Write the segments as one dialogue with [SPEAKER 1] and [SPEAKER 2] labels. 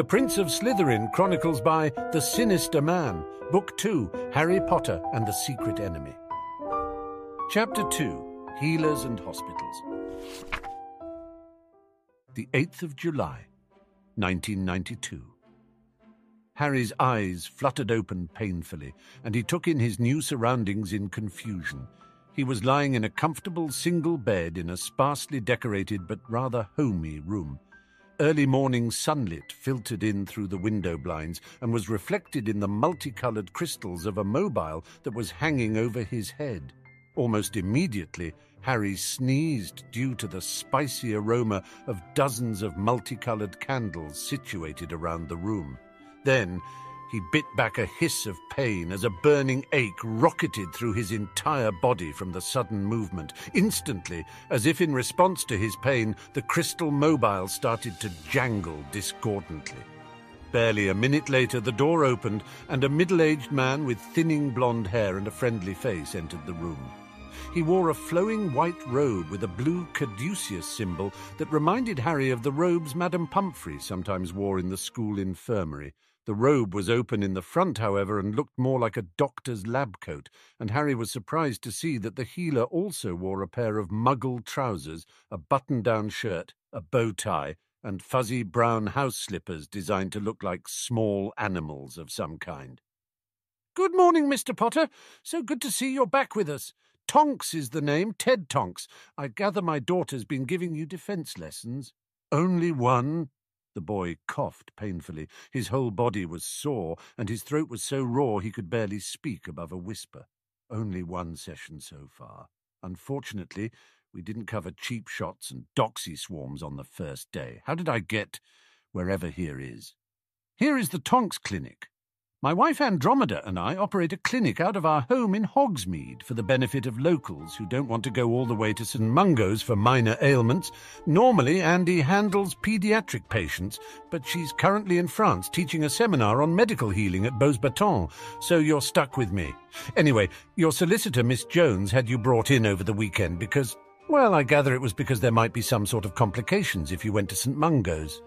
[SPEAKER 1] The Prince of Slytherin Chronicles by The Sinister Man, Book 2 Harry Potter and the Secret Enemy. Chapter 2 Healers and Hospitals. The 8th of July, 1992. Harry's eyes fluttered open painfully, and he took in his new surroundings in confusion. He was lying in a comfortable single bed in a sparsely decorated but rather homey room. Early morning sunlight filtered in through the window blinds and was reflected in the multicolored crystals of a mobile that was hanging over his head. Almost immediately, Harry sneezed due to the spicy aroma of dozens of multicolored candles situated around the room. Then he bit back a hiss of pain as a burning ache rocketed through his entire body from the sudden movement. Instantly, as if in response to his pain, the crystal mobile started to jangle discordantly. Barely a minute later, the door opened, and a middle aged man with thinning blonde hair and a friendly face entered the room. He wore a flowing white robe with a blue caduceus symbol that reminded Harry of the robes Madame Pomfrey sometimes wore in the school infirmary. The robe was open in the front, however, and looked more like a doctor's lab coat, and Harry was surprised to see that the healer also wore a pair of muggle trousers, a button down shirt, a bow tie, and fuzzy brown house slippers designed to look like small animals of some kind. Good morning, Mr. Potter. So good to see you're back with us. Tonks is the name, Ted Tonks. I gather my daughter's been giving you defense lessons. Only one? The boy coughed painfully. His whole body was sore, and his throat was so raw he could barely speak above a whisper. Only one session so far. Unfortunately, we didn't cover cheap shots and doxy swarms on the first day. How did I get wherever here is? Here is the Tonks Clinic. My wife Andromeda and I operate a clinic out of our home in Hogsmeade for the benefit of locals who don't want to go all the way to St Mungo's for minor ailments. Normally, Andy handles paediatric patients, but she's currently in France teaching a seminar on medical healing at Beauxbatons, so you're stuck with me. Anyway, your solicitor, Miss Jones, had you brought in over the weekend because, well, I gather it was because there might be some sort of complications if you went to St Mungo's.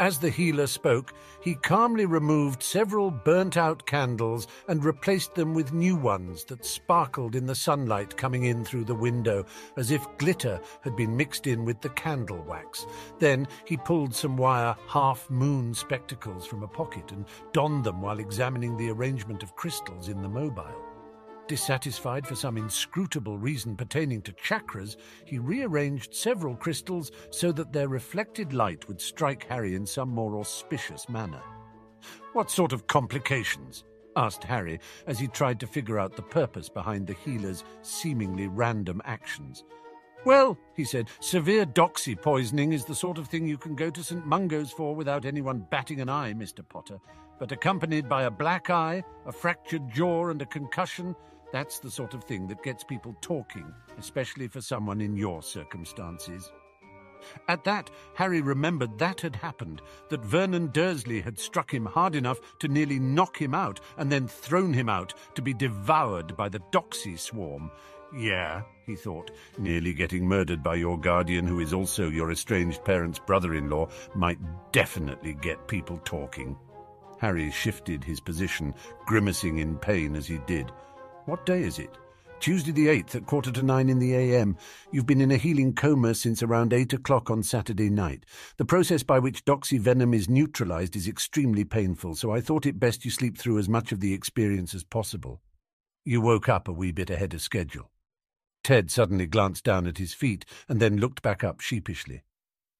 [SPEAKER 1] As the healer spoke, he calmly removed several burnt out candles and replaced them with new ones that sparkled in the sunlight coming in through the window, as if glitter had been mixed in with the candle wax. Then he pulled some wire half moon spectacles from a pocket and donned them while examining the arrangement of crystals in the mobile. Dissatisfied for some inscrutable reason pertaining to chakras, he rearranged several crystals so that their reflected light would strike Harry in some more auspicious manner. What sort of complications? asked Harry as he tried to figure out the purpose behind the healer's seemingly random actions. Well, he said, severe doxy poisoning is the sort of thing you can go to St. Mungo's for without anyone batting an eye, Mr. Potter. But accompanied by a black eye, a fractured jaw, and a concussion, that's the sort of thing that gets people talking, especially for someone in your circumstances. At that, Harry remembered that had happened, that Vernon Dursley had struck him hard enough to nearly knock him out, and then thrown him out to be devoured by the doxy swarm. Yeah, he thought, nearly getting murdered by your guardian, who is also your estranged parent's brother in law, might definitely get people talking. Harry shifted his position, grimacing in pain as he did. What day is it? Tuesday the 8th at quarter to nine in the AM. You've been in a healing coma since around 8 o'clock on Saturday night. The process by which doxy venom is neutralized is extremely painful, so I thought it best you sleep through as much of the experience as possible. You woke up a wee bit ahead of schedule. Ted suddenly glanced down at his feet and then looked back up sheepishly.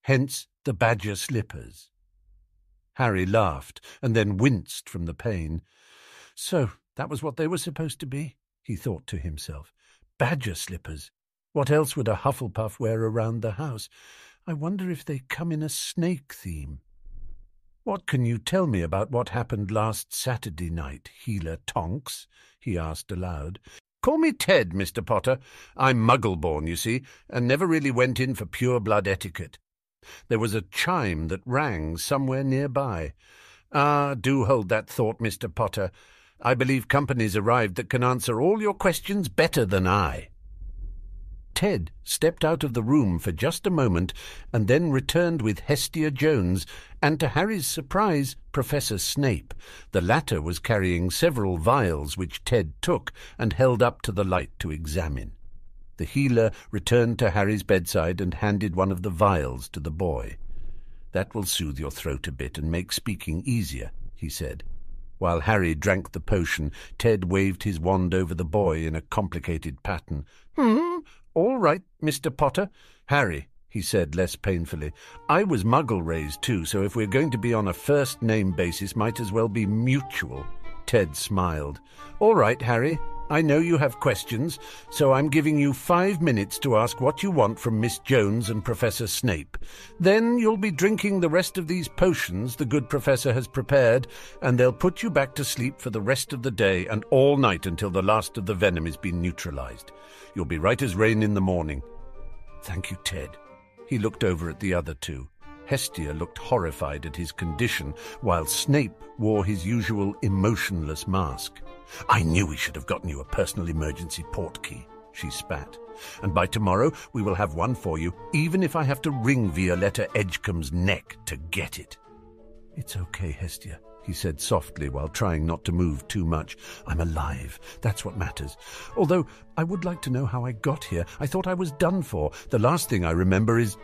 [SPEAKER 1] Hence the badger slippers. Harry laughed and then winced from the pain. So that was what they were supposed to be, he thought to himself. Badger slippers. What else would a Hufflepuff wear around the house? I wonder if they come in a snake theme. What can you tell me about what happened last Saturday night, Healer Tonks? he asked aloud. Call me Ted, Mr. Potter. I'm muggle-born, you see, and never really went in for pure-blood etiquette. There was a chime that rang somewhere nearby. Ah, do hold that thought, Mr. Potter. I believe companies arrived that can answer all your questions better than I. Ted stepped out of the room for just a moment and then returned with Hestia Jones and, to Harry's surprise, Professor Snape. The latter was carrying several vials which Ted took and held up to the light to examine. The healer returned to Harry's bedside and handed one of the vials to the boy. That will soothe your throat a bit and make speaking easier, he said. While Harry drank the potion, Ted waved his wand over the boy in a complicated pattern. Hmm, all right, Mr. Potter. Harry, he said less painfully, I was muggle raised too, so if we're going to be on a first name basis, might as well be mutual. Ted smiled. All right, Harry, I know you have questions, so I'm giving you five minutes to ask what you want from Miss Jones and Professor Snape. Then you'll be drinking the rest of these potions the good professor has prepared, and they'll put you back to sleep for the rest of the day and all night until the last of the venom has been neutralized. You'll be right as rain in the morning. Thank you, Ted. He looked over at the other two. Hestia looked horrified at his condition, while Snape wore his usual emotionless mask. I knew we should have gotten you a personal emergency port key, she spat. And by tomorrow we will have one for you, even if I have to wring Violetta Edgecombe's neck to get it. It's okay, Hestia, he said softly while trying not to move too much. I'm alive. That's what matters. Although I would like to know how I got here. I thought I was done for. The last thing I remember is.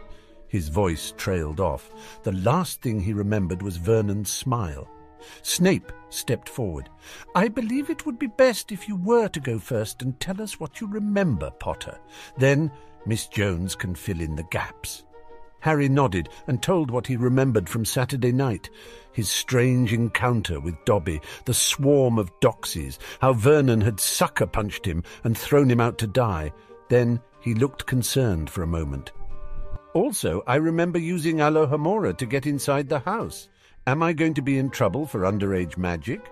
[SPEAKER 1] His voice trailed off. The last thing he remembered was Vernon's smile. Snape stepped forward. I believe it would be best if you were to go first and tell us what you remember, Potter. Then Miss Jones can fill in the gaps. Harry nodded and told what he remembered from Saturday night. His strange encounter with Dobby, the swarm of doxies, how Vernon had sucker-punched him and thrown him out to die. Then he looked concerned for a moment. Also, I remember using Alohomora to get inside the house. Am I going to be in trouble for underage magic?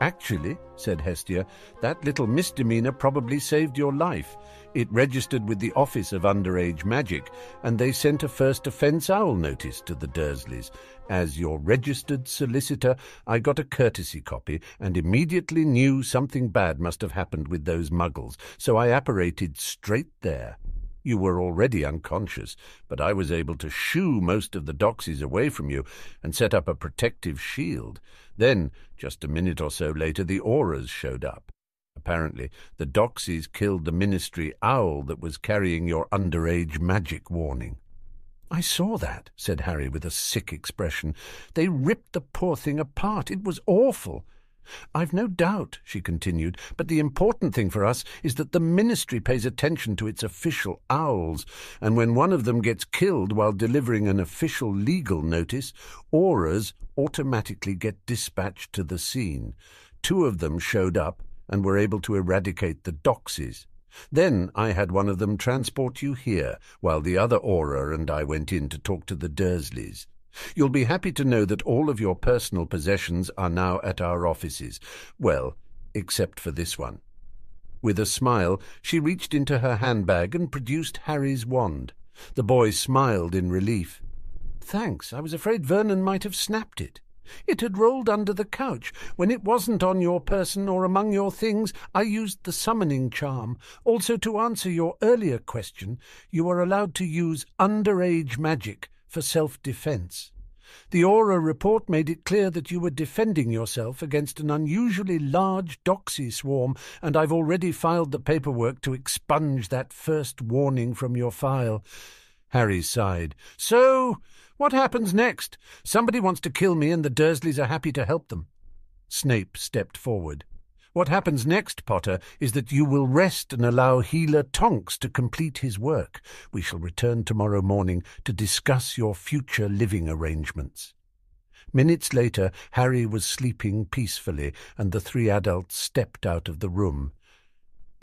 [SPEAKER 1] Actually, said Hestia, that little misdemeanor probably saved your life. It registered with the Office of Underage Magic, and they sent a first offence owl notice to the Dursleys. As your registered solicitor, I got a courtesy copy and immediately knew something bad must have happened with those muggles, so I apparated straight there. You were already unconscious, but I was able to shoo most of the doxies away from you and set up a protective shield. Then, just a minute or so later, the Aurors showed up. Apparently, the doxies killed the ministry owl that was carrying your underage magic warning. I saw that, said Harry with a sick expression. They ripped the poor thing apart. It was awful. I've no doubt, she continued, but the important thing for us is that the ministry pays attention to its official owls, and when one of them gets killed while delivering an official legal notice, Aurors automatically get dispatched to the scene. Two of them showed up and were able to eradicate the doxies. Then I had one of them transport you here, while the other Auror and I went in to talk to the Dursleys. You'll be happy to know that all of your personal possessions are now at our offices. Well, except for this one. With a smile, she reached into her handbag and produced Harry's wand. The boy smiled in relief. Thanks. I was afraid Vernon might have snapped it. It had rolled under the couch. When it wasn't on your person or among your things, I used the summoning charm. Also, to answer your earlier question, you are allowed to use underage magic for self-defense. The Auror report made it clear that you were defending yourself against an unusually large doxy swarm, and I've already filed the paperwork to expunge that first warning from your file. Harry sighed. So, what happens next? Somebody wants to kill me, and the Dursleys are happy to help them. Snape stepped forward. What happens next, Potter, is that you will rest and allow healer Tonks to complete his work. We shall return tomorrow morning to discuss your future living arrangements. Minutes later, Harry was sleeping peacefully, and the three adults stepped out of the room.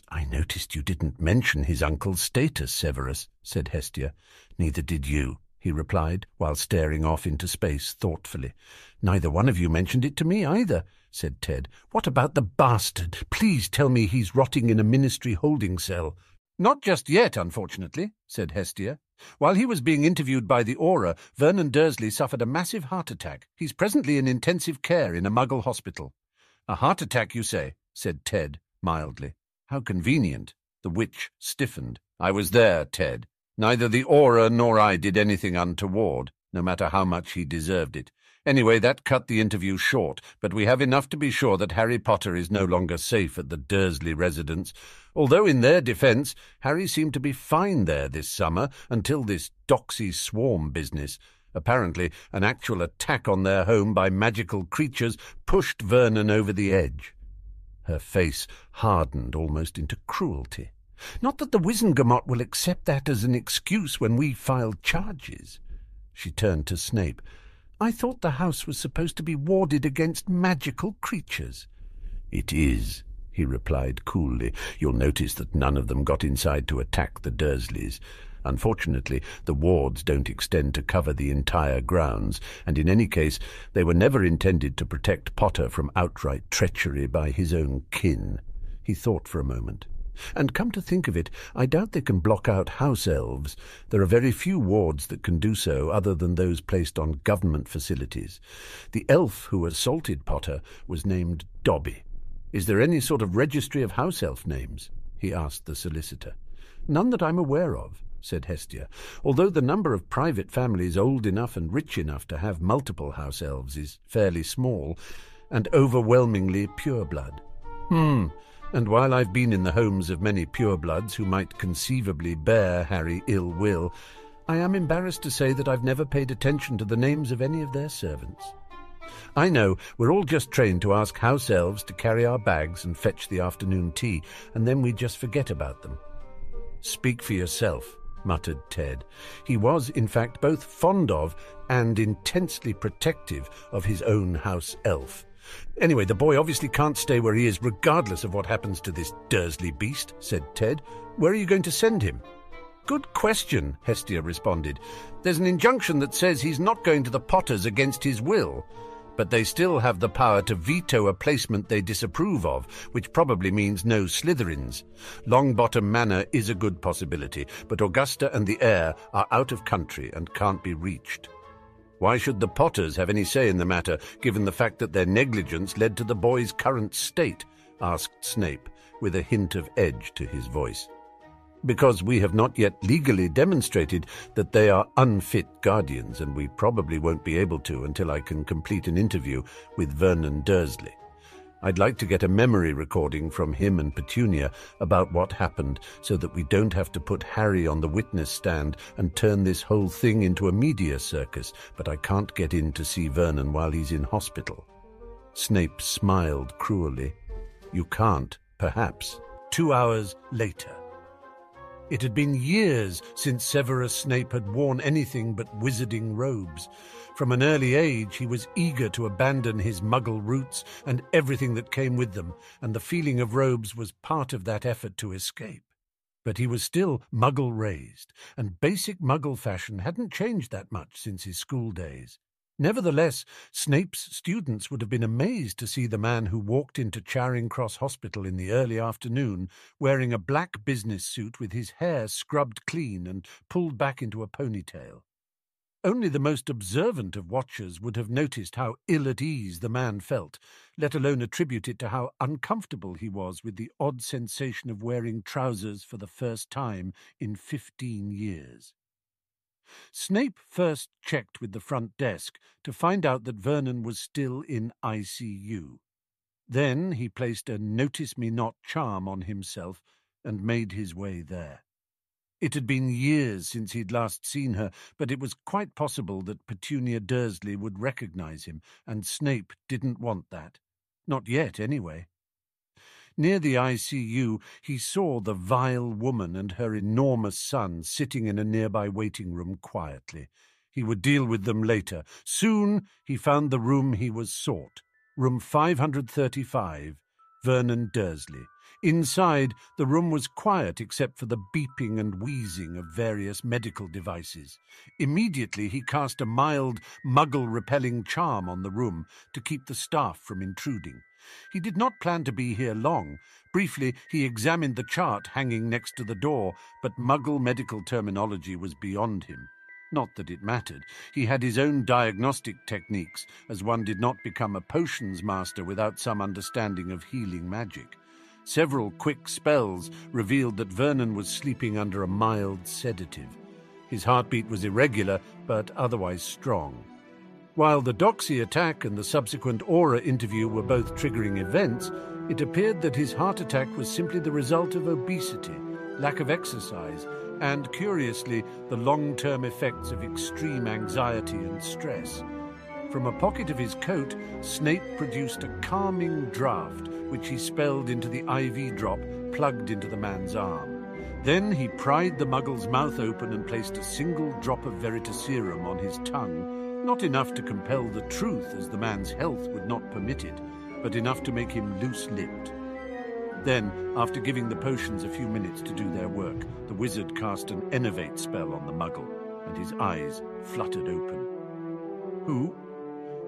[SPEAKER 1] I noticed you didn't mention his uncle's status, Severus, said Hestia. Neither did you, he replied, while staring off into space thoughtfully. Neither one of you mentioned it to me either said Ted. What about the bastard? Please tell me he's rotting in a ministry holding cell. Not just yet, unfortunately, said Hestia. While he was being interviewed by the Auror, Vernon Dursley suffered a massive heart attack. He's presently in intensive care in a muggle hospital. A heart attack, you say? said Ted, mildly. How convenient. The witch stiffened. I was there, Ted. Neither the Auror nor I did anything untoward, no matter how much he deserved it. Anyway, that cut the interview short, but we have enough to be sure that Harry Potter is no longer safe at the Dursley residence. Although, in their defence, Harry seemed to be fine there this summer until this doxy swarm business. Apparently, an actual attack on their home by magical creatures pushed Vernon over the edge. Her face hardened almost into cruelty. Not that the Wizengamot will accept that as an excuse when we file charges. She turned to Snape. I thought the house was supposed to be warded against magical creatures.
[SPEAKER 2] It is, he replied coolly. You'll notice that none of them got inside to attack the Dursleys. Unfortunately, the wards don't extend to cover the entire grounds, and in any case, they were never intended to protect Potter from outright treachery by his own kin. He thought for a moment. And come to think of it, I doubt they can block out house elves. There are very few wards that can do so other than those placed on government facilities. The elf who assaulted Potter was named Dobby. Is there any sort of registry of house elf names? he asked the solicitor. None that I'm aware of, said Hestia, although the number of private families old enough and rich enough to have multiple house elves is fairly small, and overwhelmingly pure blood. Hmm, and while I've been in the homes of many purebloods who might conceivably bear Harry ill will, I am embarrassed to say that I've never paid attention to the names of any of their servants. I know we're all just trained to ask house elves to carry our bags and fetch the afternoon tea, and then we just forget about them. Speak for yourself, muttered Ted. He was, in fact, both fond of and intensely protective of his own house elf. Anyway, the boy obviously can't stay where he is, regardless of what happens to this Dursley beast, said Ted. Where are you going to send him? Good question, Hestia responded. There's an injunction that says he's not going to the Potters against his will, but they still have the power to veto a placement they disapprove of, which probably means no Slytherins. Longbottom Manor is a good possibility, but Augusta and the heir are out of country and can't be reached. Why should the Potters have any say in the matter, given the fact that their negligence led to the boy's current state? asked Snape, with a hint of edge to his voice. Because we have not yet legally demonstrated that they are unfit guardians, and we probably won't be able to until I can complete an interview with Vernon Dursley. I'd like to get a memory recording from him and Petunia about what happened so that we don't have to put Harry on the witness stand and turn this whole thing into a media circus, but I can't get in to see Vernon while he's in hospital. Snape smiled cruelly. You can't, perhaps. Two hours later. It had been years since Severus Snape had worn anything but wizarding robes. From an early age, he was eager to abandon his muggle roots and everything that came with them, and the feeling of robes was part of that effort to escape. But he was still muggle raised, and basic muggle fashion hadn't changed that much since his school days. Nevertheless, Snape's students would have been amazed to see the man who walked into Charing Cross Hospital in the early afternoon wearing a black business suit with his hair scrubbed clean and pulled back into a ponytail. Only the most observant of watchers would have noticed how ill at ease the man felt, let alone attribute it to how uncomfortable he was with the odd sensation of wearing trousers for the first time in fifteen years. Snape first checked with the front desk to find out that Vernon was still in ICU. Then he placed a notice me not charm on himself and made his way there. It had been years since he'd last seen her, but it was quite possible that Petunia Dursley would recognize him, and Snape didn't want that. Not yet, anyway. Near the ICU, he saw the vile woman and her enormous son sitting in a nearby waiting room quietly. He would deal with them later. Soon he found the room he was sought, room 535, Vernon Dursley. Inside, the room was quiet except for the beeping and wheezing of various medical devices. Immediately, he cast a mild, muggle repelling charm on the room to keep the staff from intruding. He did not plan to be here long. Briefly, he examined the chart hanging next to the door, but Muggle medical terminology was beyond him. Not that it mattered. He had his own diagnostic techniques, as one did not become a potions master without some understanding of healing magic.
[SPEAKER 1] Several quick spells revealed that Vernon was sleeping under a mild sedative. His heartbeat was irregular, but otherwise strong. While the Doxy attack and the subsequent Auror interview were both triggering events, it appeared that his heart attack was simply the result of obesity, lack of exercise, and, curiously, the long-term effects of extreme anxiety and stress. From a pocket of his coat, Snape produced a calming draught, which he spelled into the IV drop plugged into the man's arm. Then he pried the muggle's mouth open and placed a single drop of Veritaserum on his tongue, not enough to compel the truth as the man's health would not permit it, but enough to make him loose-lipped. Then, after giving the potions a few minutes to do their work, the wizard cast an Enervate spell on the muggle, and his eyes fluttered open. Who?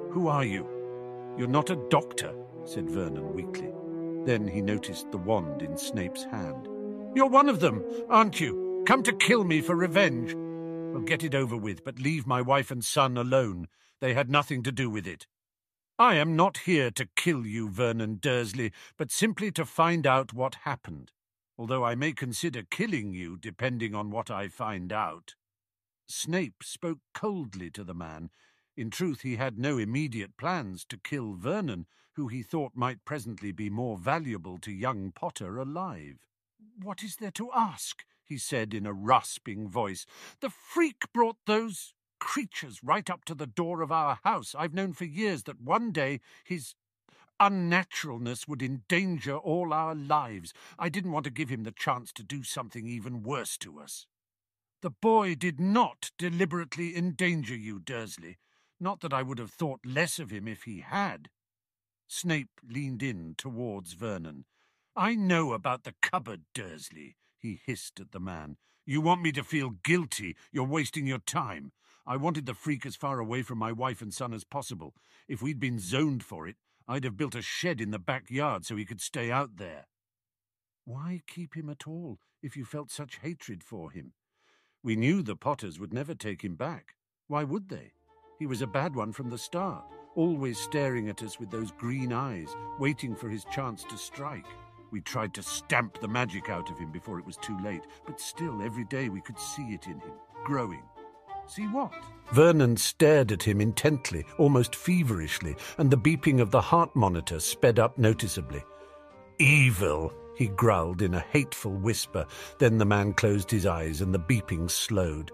[SPEAKER 1] Who are you? You're not a doctor, said Vernon weakly. Then he noticed the wand in Snape's hand. You're one of them, aren't you? Come to kill me for revenge. Well, get it over with, but leave my wife and son alone. They had nothing to do with it. I am not here to kill you, Vernon Dursley, but simply to find out what happened, although I may consider killing you depending on what I find out. Snape spoke coldly to the man. In truth, he had no immediate plans to kill Vernon, who he thought might presently be more valuable to young Potter alive. What is there to ask? He said in a rasping voice. The freak brought those creatures right up to the door of our house. I've known for years that one day his unnaturalness would endanger all our lives. I didn't want to give him the chance to do something even worse to us. The boy did not deliberately endanger you, Dursley. Not that I would have thought less of him if he had. Snape leaned in towards Vernon. I know about the cupboard, Dursley, he hissed at the man. You want me to feel guilty. You're wasting your time. I wanted the freak as far away from my wife and son as possible. If we'd been zoned for it, I'd have built a shed in the backyard so he could stay out there. Why keep him at all, if you felt such hatred for him? We knew the Potters would never take him back. Why would they? He was a bad one from the start, always staring at us with those green eyes, waiting for his chance to strike. We tried to stamp the magic out of him before it was too late, but still every day we could see it in him, growing, See what? Vernon stared at him intently, almost feverishly, and the beeping of the heart monitor sped up noticeably. Evil, he growled in a hateful whisper. Then the man closed his eyes and the beeping slowed.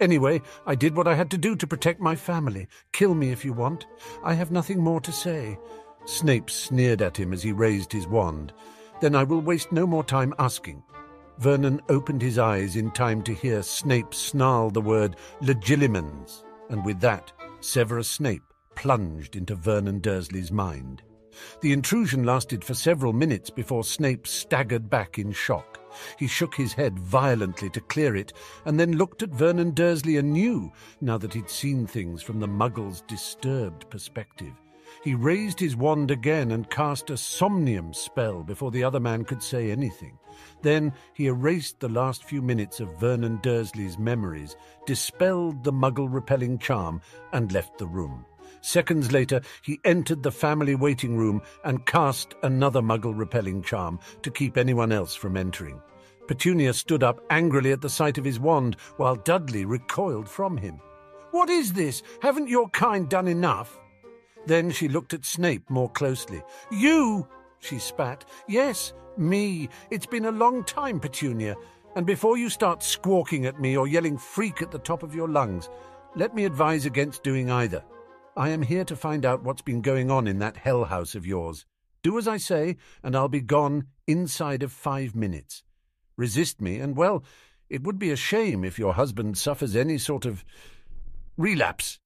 [SPEAKER 1] Anyway, I did what I had to do to protect my family. Kill me if you want. I have nothing more to say. Snape sneered at him as he raised his wand. Then I will waste no more time asking. Vernon opened his eyes in time to hear Snape snarl the word legilimens, and with that, Severus Snape plunged into Vernon Dursley's mind. The intrusion lasted for several minutes before Snape staggered back in shock. He shook his head violently to clear it, and then looked at Vernon Dursley anew, now that he'd seen things from the muggle's disturbed perspective. He raised his wand again and cast a somnium spell before the other man could say anything. Then he erased the last few minutes of Vernon Dursley's memories, dispelled the muggle repelling charm, and left the room. Seconds later, he entered the family waiting room and cast another muggle repelling charm to keep anyone else from entering. Petunia stood up angrily at the sight of his wand, while Dudley recoiled from him. What is this? Haven't your kind done enough? Then she looked at Snape more closely. You! she spat. Yes, me. It's been a long time, Petunia. And before you start squawking at me or yelling freak at the top of your lungs, let me advise against doing either. I am here to find out what's been going on in that hell house of yours. Do as I say, and I'll be gone inside of five minutes. Resist me, and well, it would be a shame if your husband suffers any sort of relapse.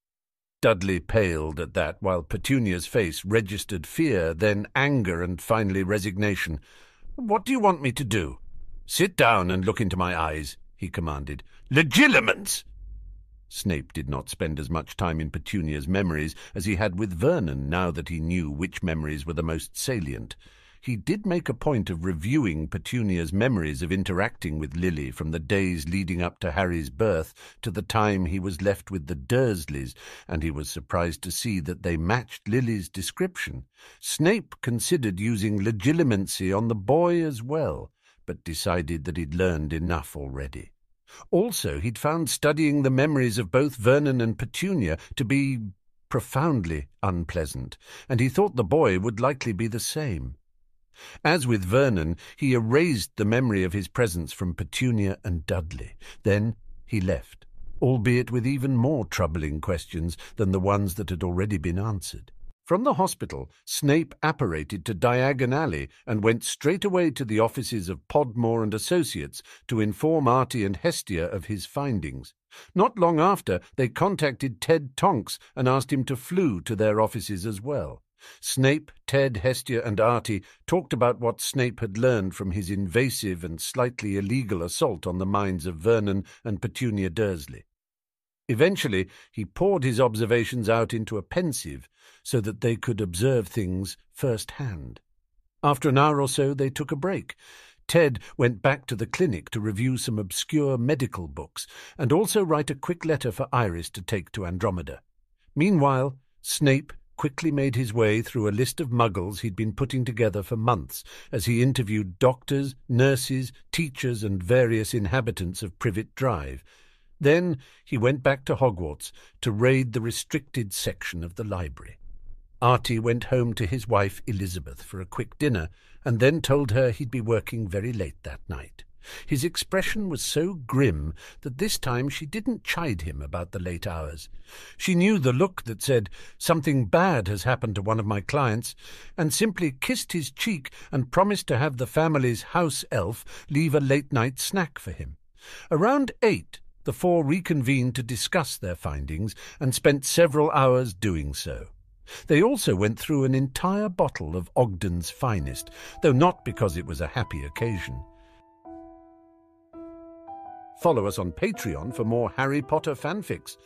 [SPEAKER 1] Dudley paled at that, while Petunia's face registered fear, then anger, and finally resignation. What do you want me to do? Sit down and look into my eyes, he commanded. Legilimens! Snape did not spend as much time in Petunia's memories as he had with Vernon now that he knew which memories were the most salient. He did make a point of reviewing Petunia's memories of interacting with Lily from the days leading up to Harry's birth to the time he was left with the Dursleys, and he was surprised to see that they matched Lily's description. Snape considered using legilimency on the boy as well, but decided that he'd learned enough already. Also, he'd found studying the memories of both Vernon and Petunia to be profoundly unpleasant, and he thought the boy would likely be the same. As with Vernon, he erased the memory of his presence from Petunia and Dudley. Then he left, albeit with even more troubling questions than the ones that had already been answered. From the hospital, Snape apparated to Diagon Alley and went straight away to the offices of Podmore and Associates to inform Artie and Hestia of his findings. Not long after, they contacted Ted Tonks and asked him to floo to their offices as well. Snape, Ted, Hestia, and Artie talked about what Snape had learned from his invasive and slightly illegal assault on the minds of Vernon and Petunia Dursley. Eventually, he poured his observations out into a pensieve so that they could observe things first hand. After an hour or so, they took a break. Ted went back to the clinic to review some obscure medical books and also write a quick letter for Iris to take to Andromeda. Meanwhile, Snape quickly made his way through a list of muggles he'd been putting together for months as he interviewed doctors, nurses, teachers, and various inhabitants of Privet Drive. Then he went back to Hogwarts to raid the restricted section of the library. Artie went home to his wife Elizabeth for a quick dinner, and then told her he'd be working very late that night. His expression was so grim that this time she didn't chide him about the late hours. She knew the look that said, Something bad has happened to one of my clients, and simply kissed his cheek and promised to have the family's house elf leave a late night snack for him. Around eight, the four reconvened to discuss their findings and spent several hours doing so. They also went through an entire bottle of Ogden's finest, though not because it was a happy occasion. Follow us on Patreon for more Harry Potter fanfics.